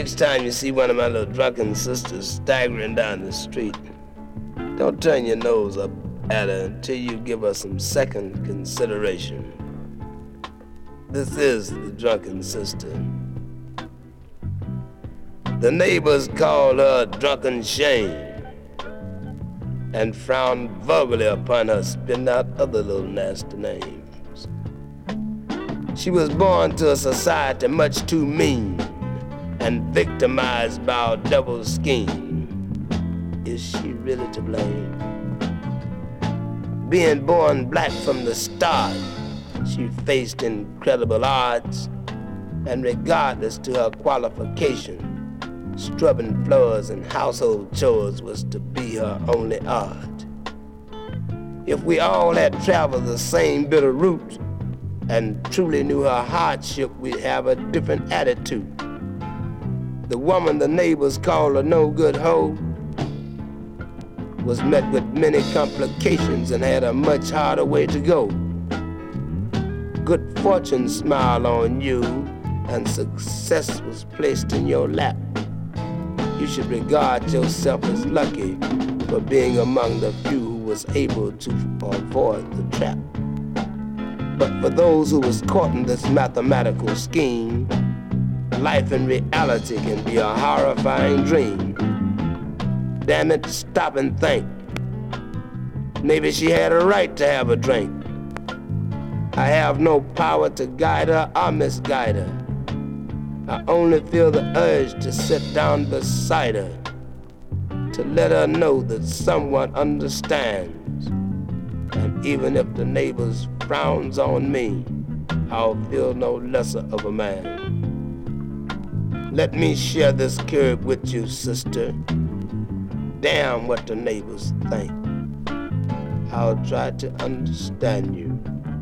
next time you see one of my little drunken sisters staggering down the street, don't turn your nose up at her until you give her some second consideration. This is the drunken sister. The neighbors call her drunken shame and frown verbally upon her, spitting out other little nasty names. She was born to a society much too mean and victimized by a double scheme. Is she really to blame? Being born black from the start, she faced incredible odds, and regardless to her qualification, scrubbing floors and household chores was to be her only art. If we all had traveled the same bitter route and truly knew her hardship, we'd have a different attitude. The woman the neighbors call a no good hoe was met with many complications and had a much harder way to go. Good fortune smiled on you and success was placed in your lap you should regard yourself as lucky for being among the few who was able to avoid the trap. But for those who was caught in this mathematical scheme, life in reality can be a horrifying dream. Damn it, stop and think. Maybe she had a right to have a drink. I have no power to guide her or misguide her. I only feel the urge to sit down beside her, to let her know that someone understands. And even if the neighbors frowns on me, I'll feel no lesser of a man. Let me share this curb with you, sister. Damn what the neighbors think. I'll try to understand you,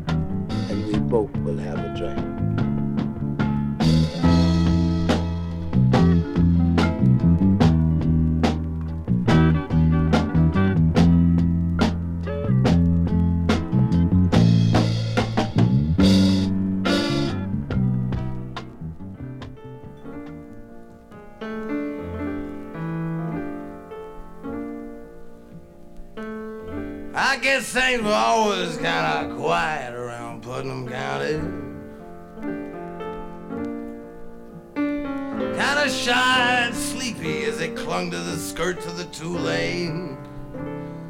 and we both will have a drink. Things were always kind of quiet around Putnam County. Kind of shy and sleepy as they clung to the skirts of the two lane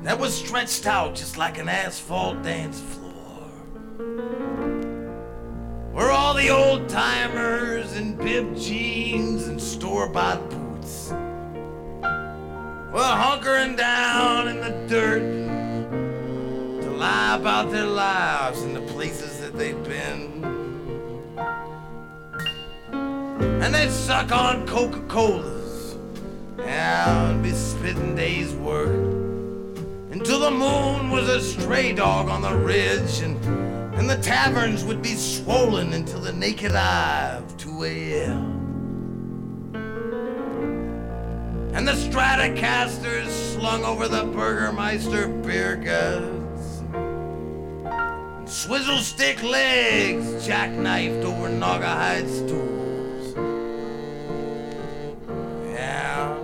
that was stretched out just like an asphalt dance floor. Where all the old timers in bib jeans and store bought boots were hunkering down in the dirt lie about their lives and the places that they've been. And they'd suck on Coca Colas and be spitting days' work until the moon was a stray dog on the ridge and, and the taverns would be swollen until the naked eye of 2 a.m. And the Stratocasters slung over the Burgermeister beer guts Swizzle stick legs jackknifed over Naugahyde stools. Yeah.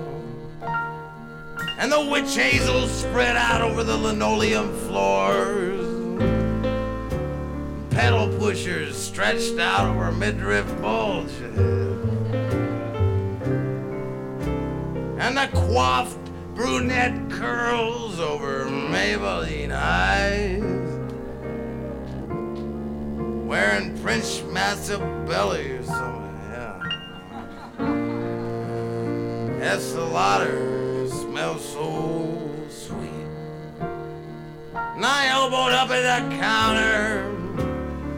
And the witch hazel spread out over the linoleum floors. Pedal pushers stretched out over midriff bulges. And the coiffed brunette curls over Maybelline eyes wearing French massive belly or oh, something, yeah. Estee smells so sweet. And I elbowed up at the counter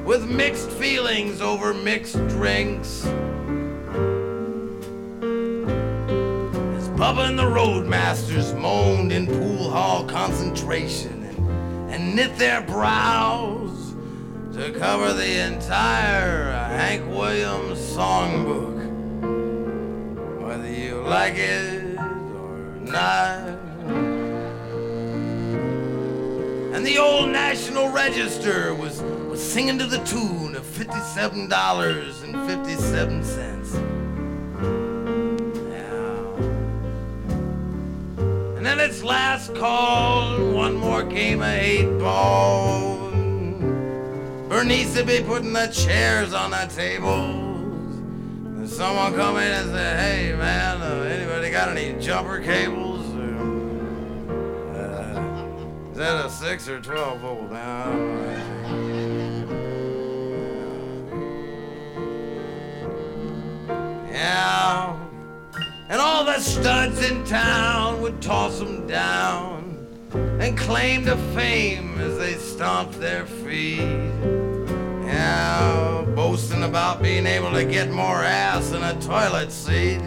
with mixed feelings over mixed drinks. As Bubba and the Roadmasters moaned in pool hall concentration and, and knit their brows to cover the entire Hank Williams songbook. Whether you like it or not. And the old National Register was, was singing to the tune of $57.57. And then its last call, one more game of eight ball. Bernice to be putting the chairs on the tables. And someone come in and say, hey man, uh, anybody got any jumper cables? Uh, is that a six or 12 volt? Now? Yeah. And all the studs in town would toss them down and claim to fame as they stomped their feet. Yeah, boasting about being able to get more ass in a toilet seat.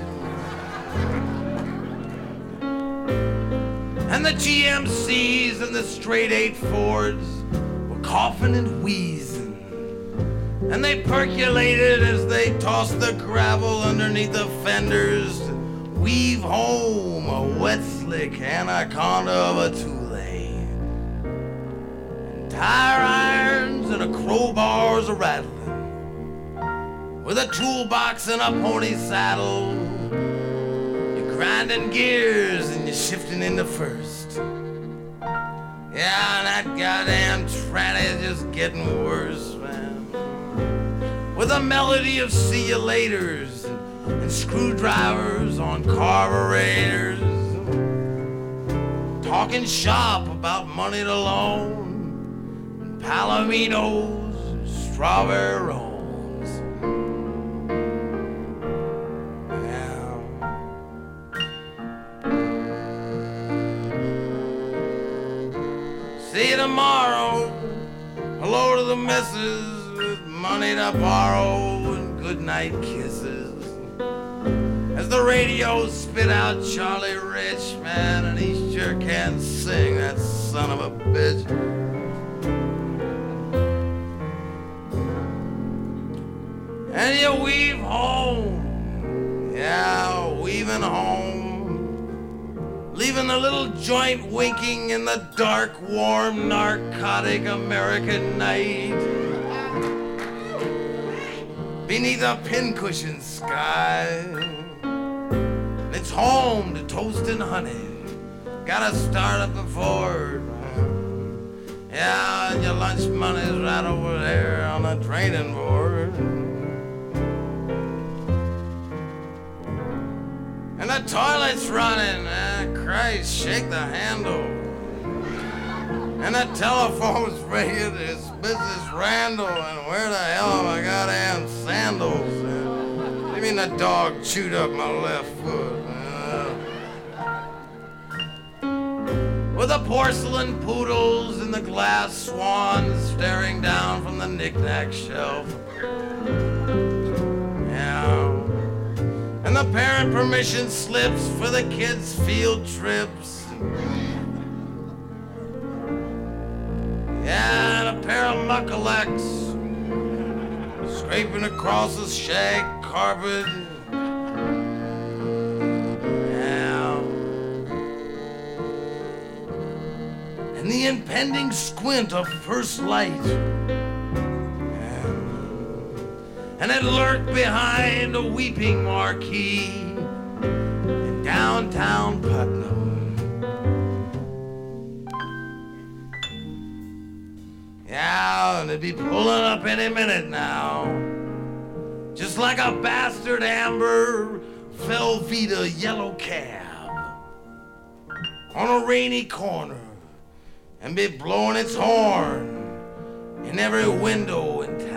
And the GMCs and the straight eight Fords were coughing and wheezing. And they percolated as they tossed the gravel underneath the fenders weave home a wet slick anaconda of a two-lane. Tire irons and a crowbar's a rattling. With a toolbox and a pony saddle. You're grinding gears and you're shifting into first. Yeah, that goddamn tranny is just getting worse, man. With a melody of see you laters and screwdrivers on carburetors, talking shop about money to loan, palominos, strawberry roans. Yeah. See you tomorrow. Hello to the missus with money to borrow and good night kisses as the radio spit out Charlie Rich, man, and he sure can sing, that son of a bitch. And you weave home, yeah, weaving home, leaving the little joint winking in the dark, warm, narcotic American night beneath a pincushion sky. It's home to toast and honey. Gotta start up the Ford. Yeah, and your lunch money's right over there on the training board. And the toilet's running. Ah, Christ, shake the handle. And the telephone's ringing. It's Mrs. Randall. And where the hell are my goddamn sandals? You mean the dog chewed up my left foot? with the porcelain poodles and the glass swans staring down from the knick-knack shelf. And the parent permission slips for the kids' field trips. Yeah, and a pair of mukluks scraping across the shag carpet. and the impending squint of first light. And it lurked behind a weeping marquee in downtown Putnam. Yeah, and it'd be pulling up any minute now. Just like a bastard amber Velveeta yellow cab on a rainy corner and be blowing its horn in every window in town.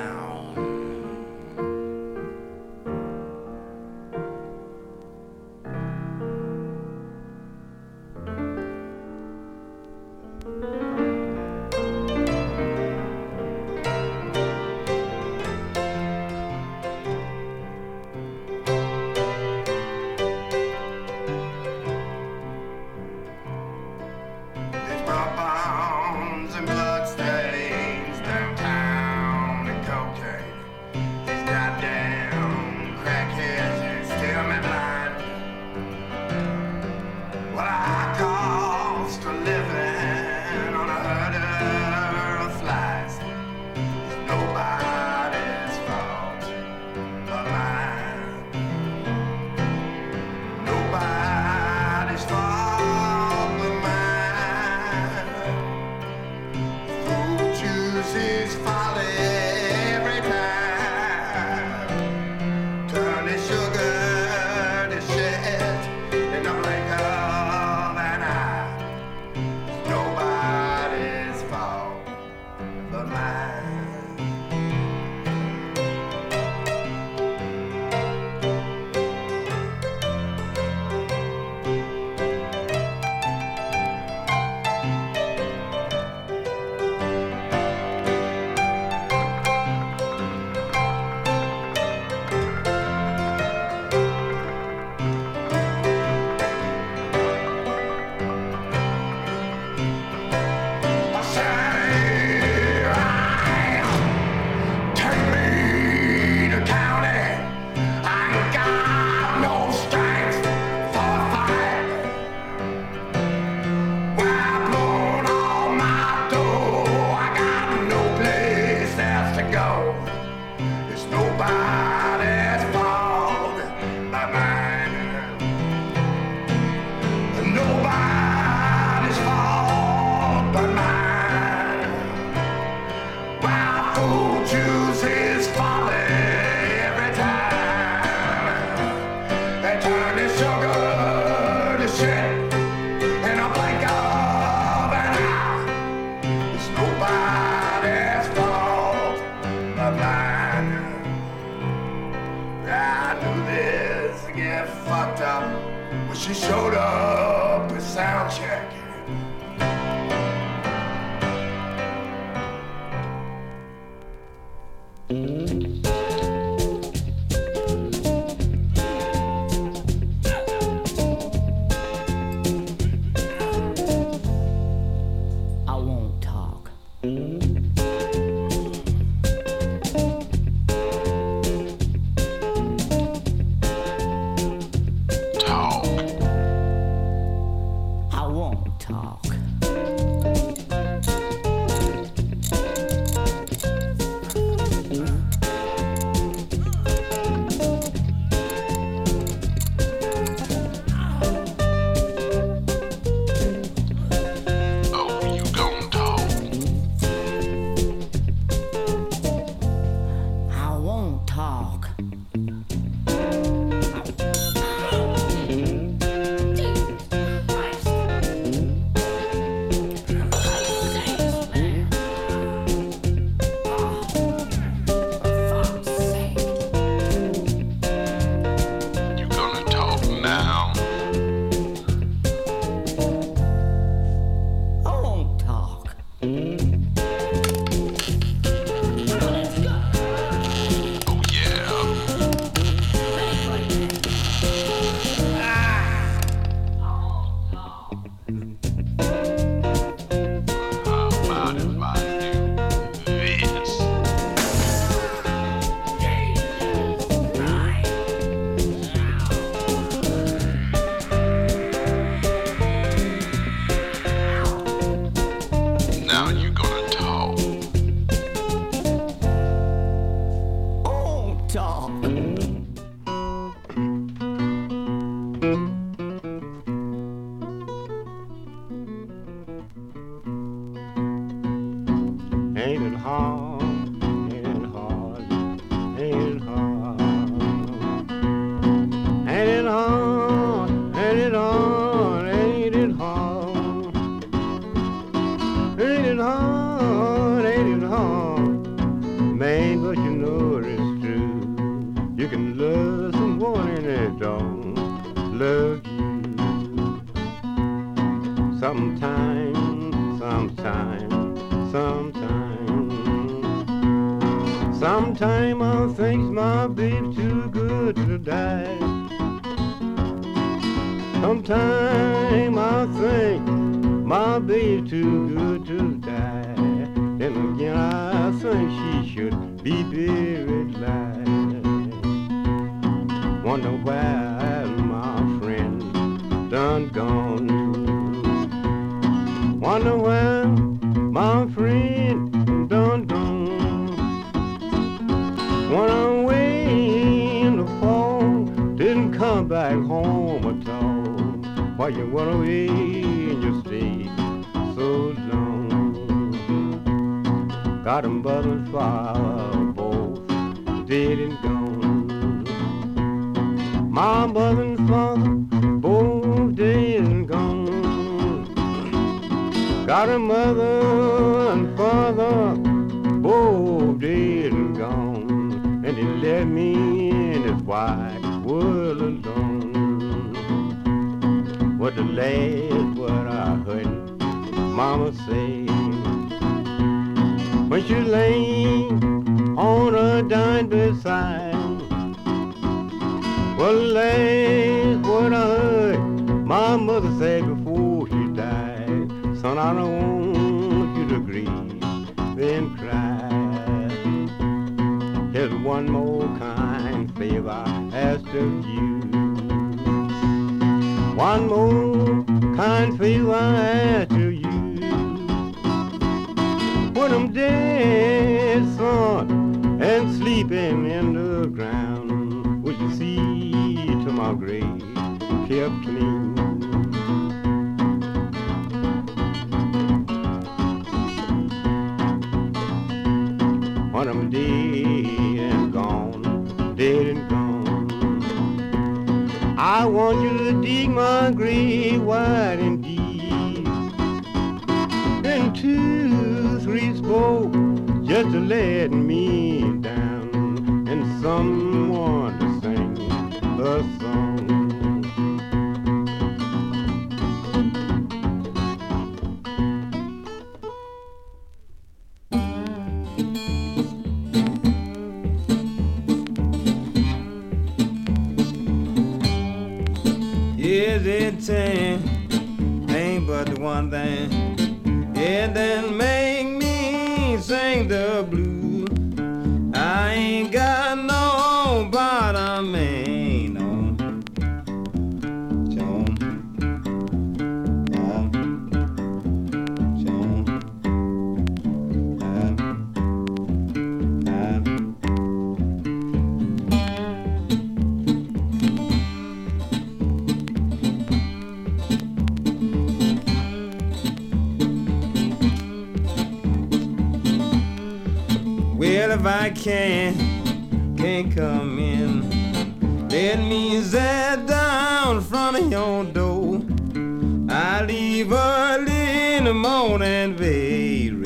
I do this get fucked up when she showed up at sound check. butterfly both dead and gone. My mother and father both dead and gone. Got a mother and father both dead and gone, and he left me in his wide world alone. What the last what I heard, Mama as you lay on a dime beside. Well, that's what I heard my mother said before she died. Son, I don't want you to grieve, then cry. Here's one more kind favor I ask of you. One more kind favor I ask. deep him in the ground. Would you see to my grave kept clean? When I'm dead and gone, dead and gone, I want you to dig my grave wide and deep. And two, three spoke just to let me some Leave early in the morning, babe,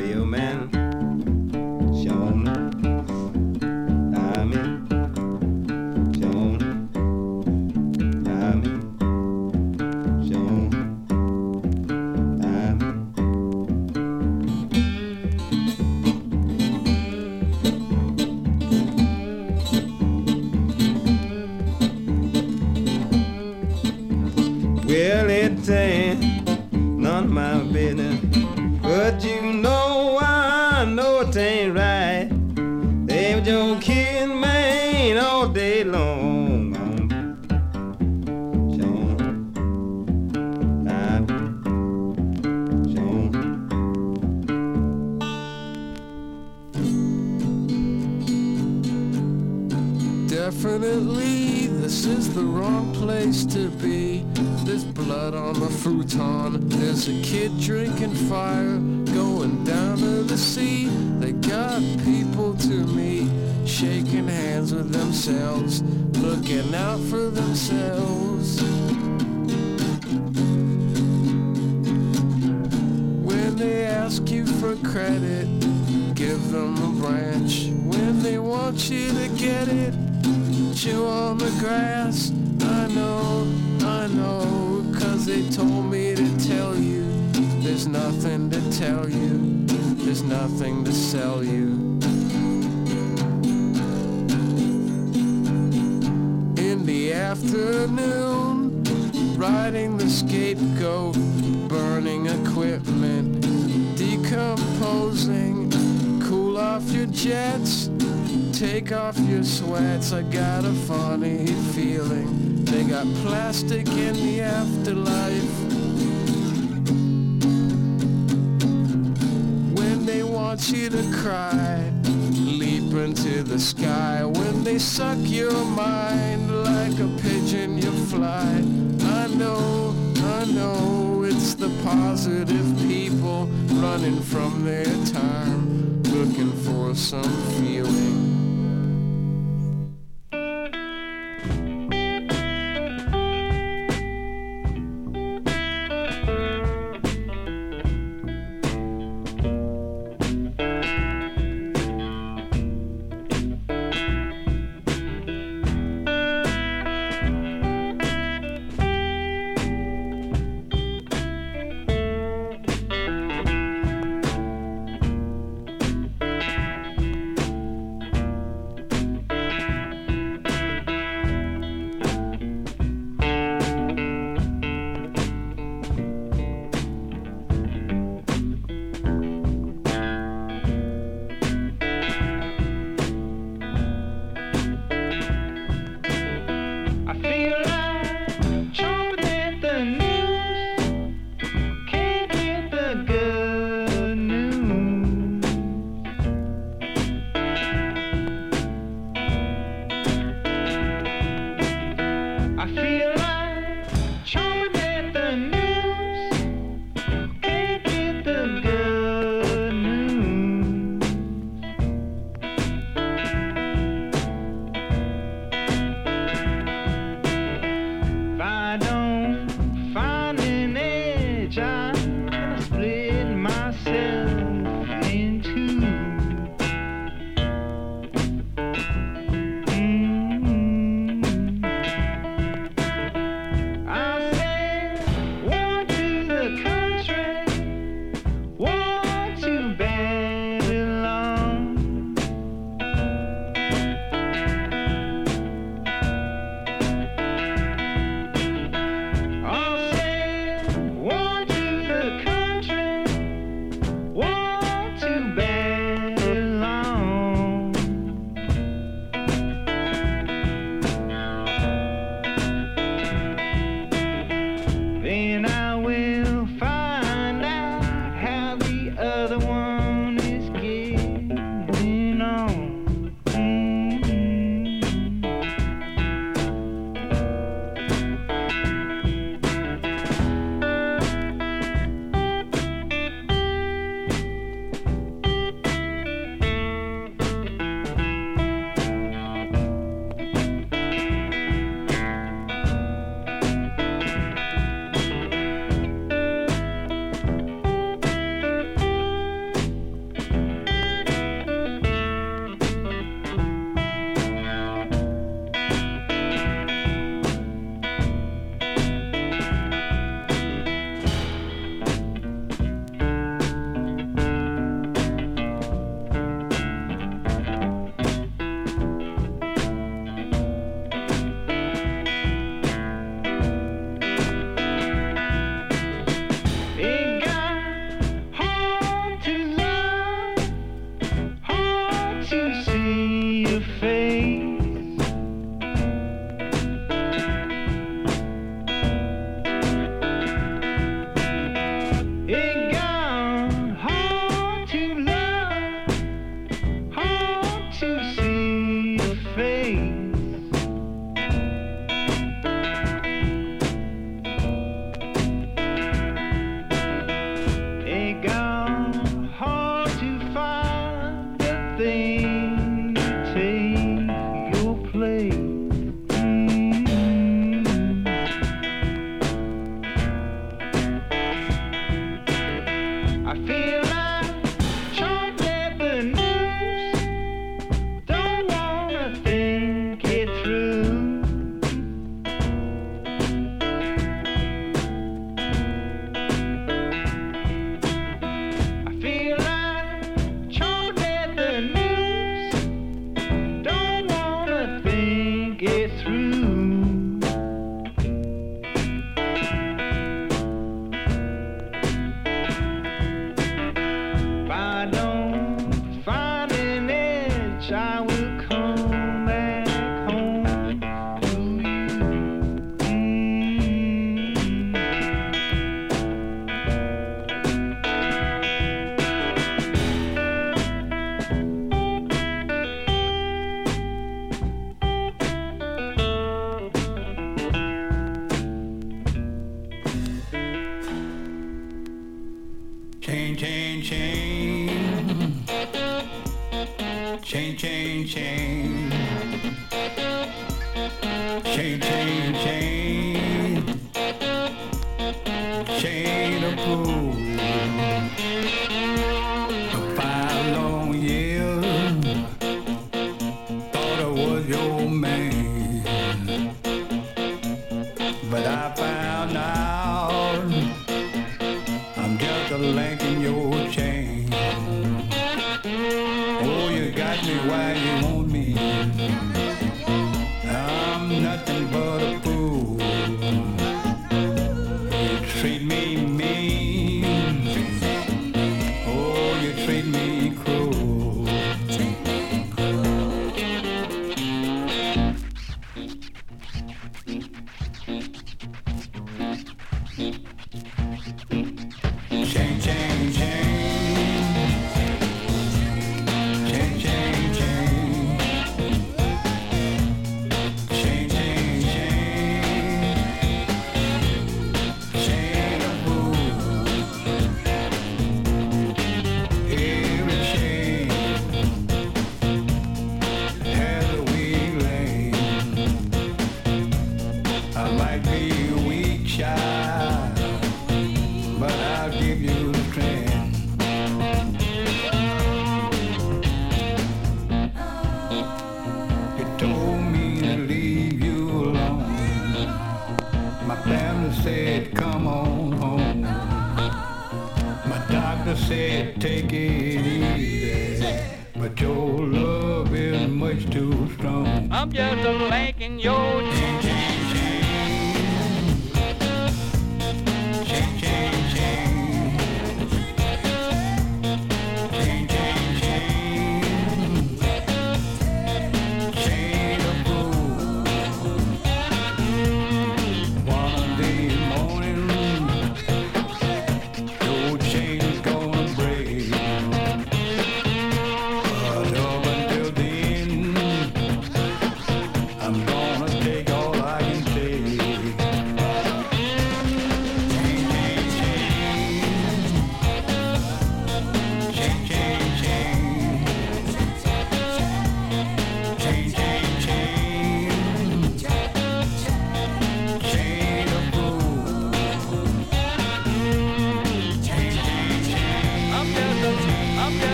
gathered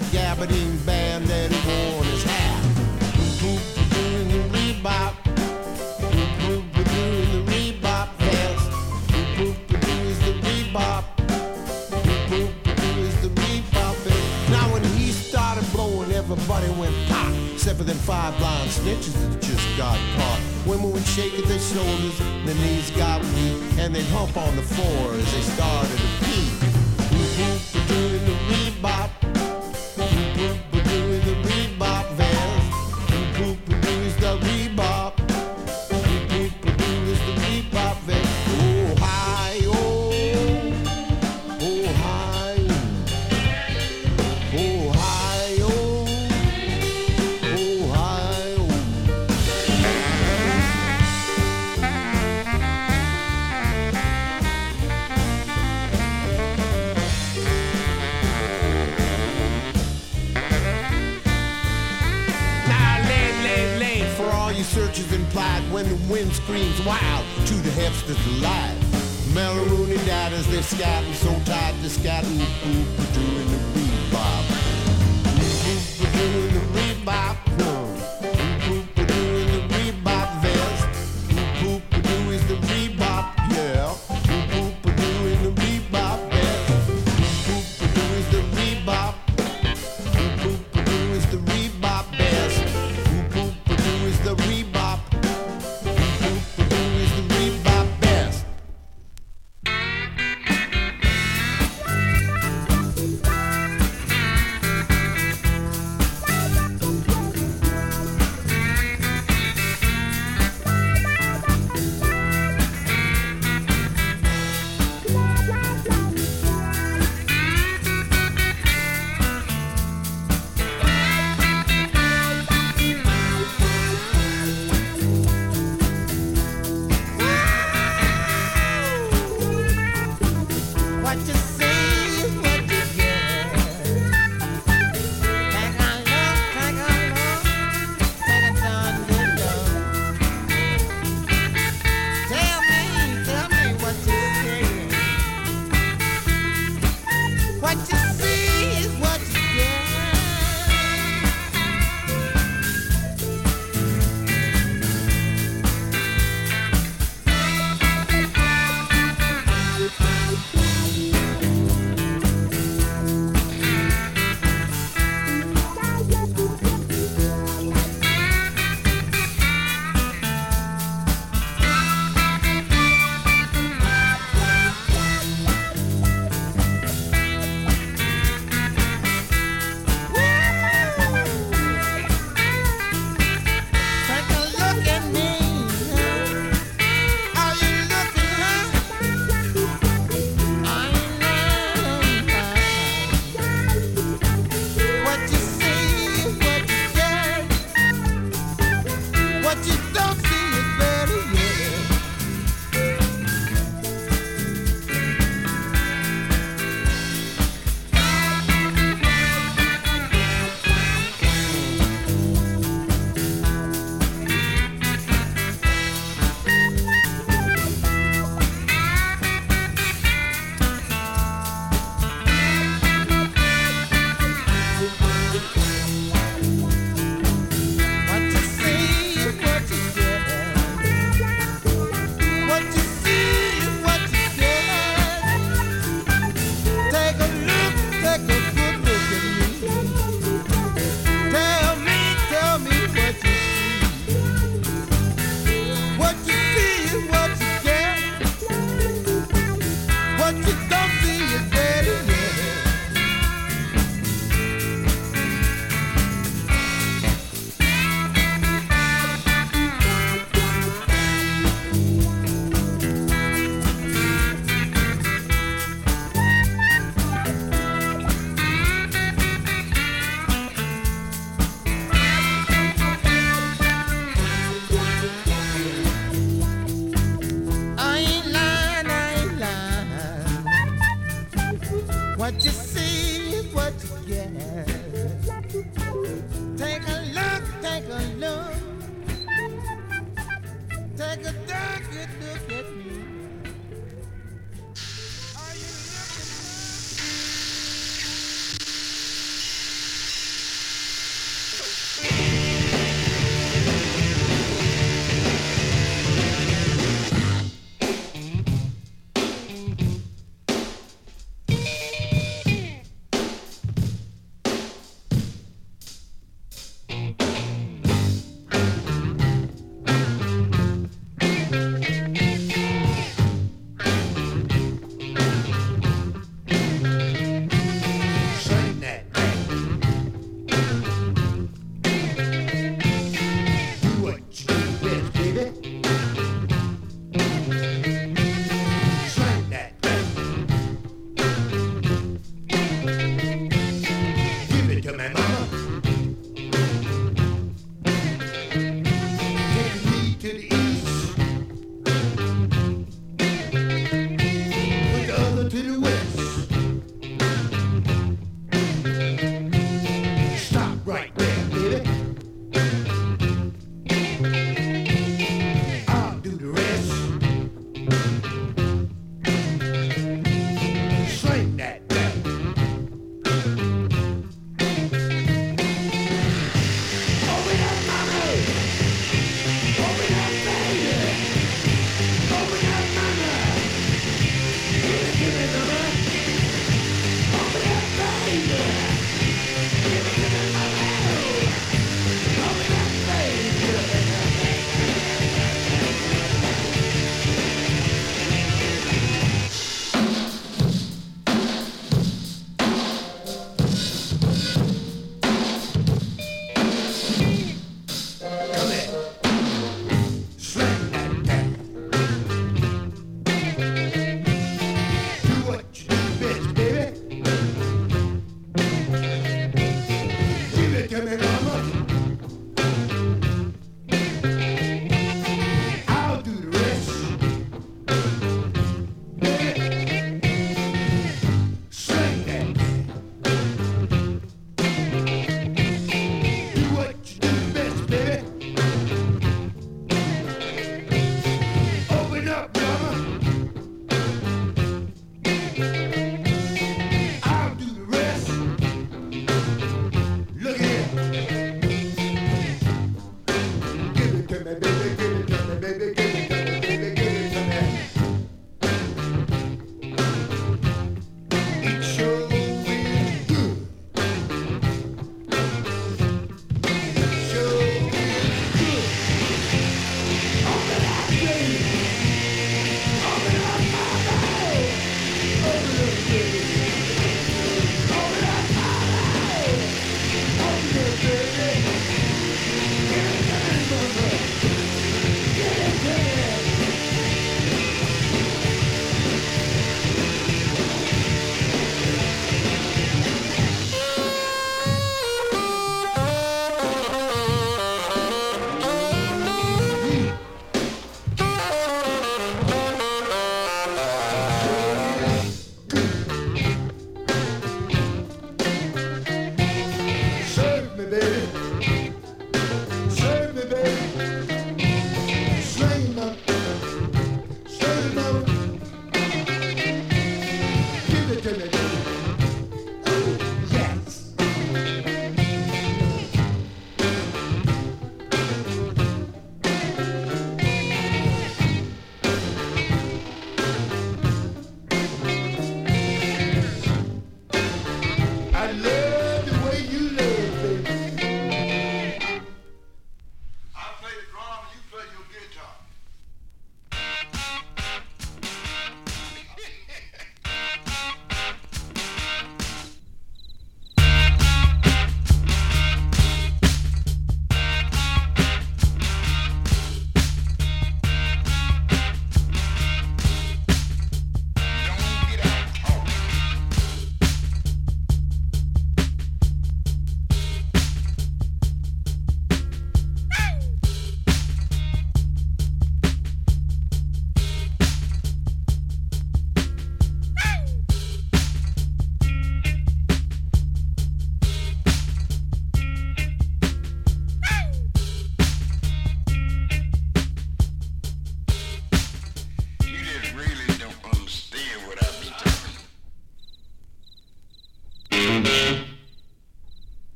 that gabardine band that he wore on his hat. Now when he started blowing, everybody went pop. Except for them five blind snitches that just got caught. Women would shake at their shoulders, their knees got weak, and they'd hump on the floor as they started to pee.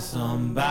Somebody,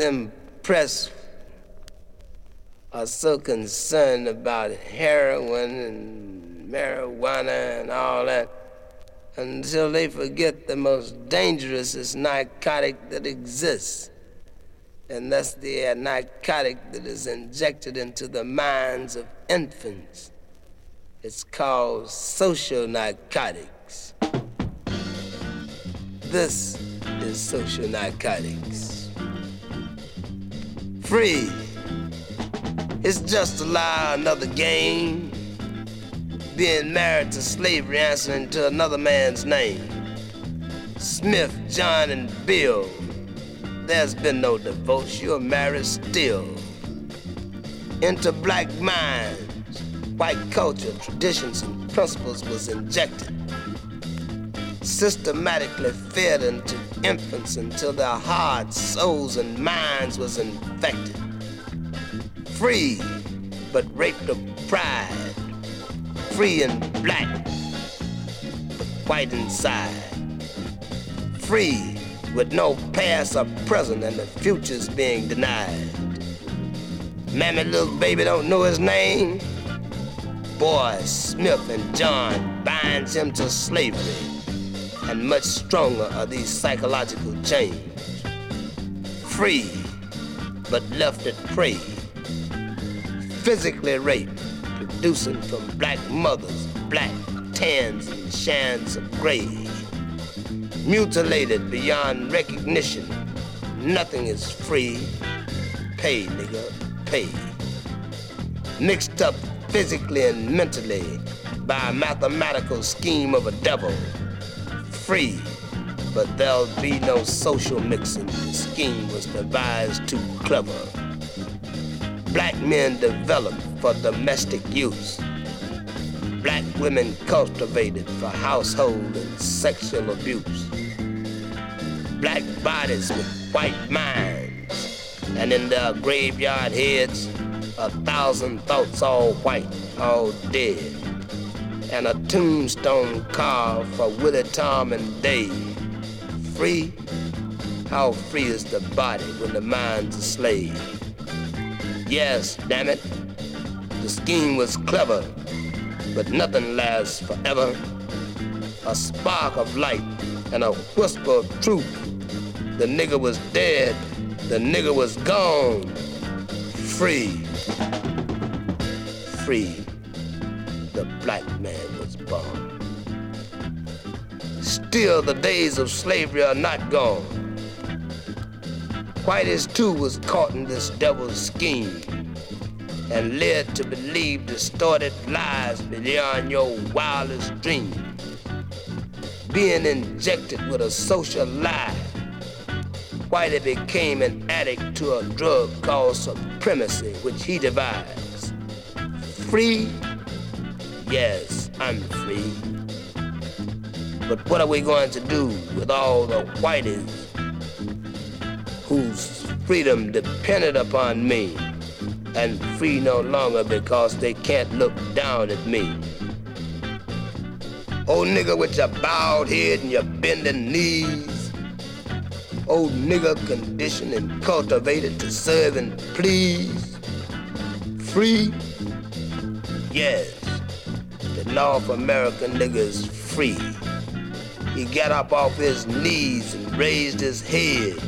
impressed are so concerned about heroin and marijuana and all that until they forget the most dangerous narcotic that exists. And that's the narcotic that is injected into the minds of infants. It's called social narcotics. This is social narcotics. Free. It's just a lie, another game. Being married to slavery, answering to another man's name. Smith, John, and Bill. There's been no divorce, you're married still. Into black minds, white culture, traditions, and principles was injected systematically fed into infants until their hearts, souls, and minds was infected. Free, but raped of pride. Free and black, but white inside. Free, with no past or present, and the future's being denied. Mammy little baby don't know his name. Boy, Smith and John binds him to slavery and much stronger are these psychological chains. Free, but left at prey. Physically raped, producing from black mothers, black tans and shans of gray. Mutilated beyond recognition, nothing is free. Pay, nigga, pay. Mixed up physically and mentally by a mathematical scheme of a devil free, but there'll be no social mixing. The scheme was devised too clever. Black men developed for domestic use. Black women cultivated for household and sexual abuse. Black bodies with white minds, and in their graveyard heads, a thousand thoughts all white, all dead and a tombstone carved for Willie Tom and Dave. Free? How free is the body when the mind's a slave? Yes, damn it. The scheme was clever, but nothing lasts forever. A spark of light and a whisper of truth. The nigga was dead, the nigga was gone. Free. Free the black man was born. Still, the days of slavery are not gone. Whitey's too was caught in this devil's scheme and led to believe distorted lies beyond your wildest dreams. Being injected with a social lie, Whitey became an addict to a drug called supremacy, which he devised. Free? Yes, I'm free. But what are we going to do with all the whiteys whose freedom depended upon me and free no longer because they can't look down at me? Old nigga with your bowed head and your bending knees. Old nigga conditioned and cultivated to serve and please. Free? Yes, the North American nigga is free. He got up off his knees and raised his head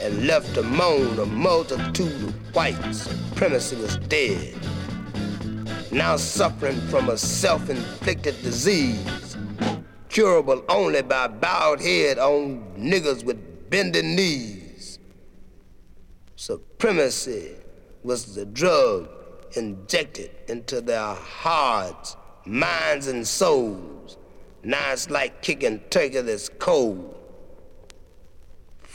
and left to moan a multitude of white supremacy was dead. Now suffering from a self-inflicted disease, curable only by bowed head on niggas with bending knees. Supremacy was the drug injected into their hearts, minds, and souls. Now it's like kicking turkey that's cold.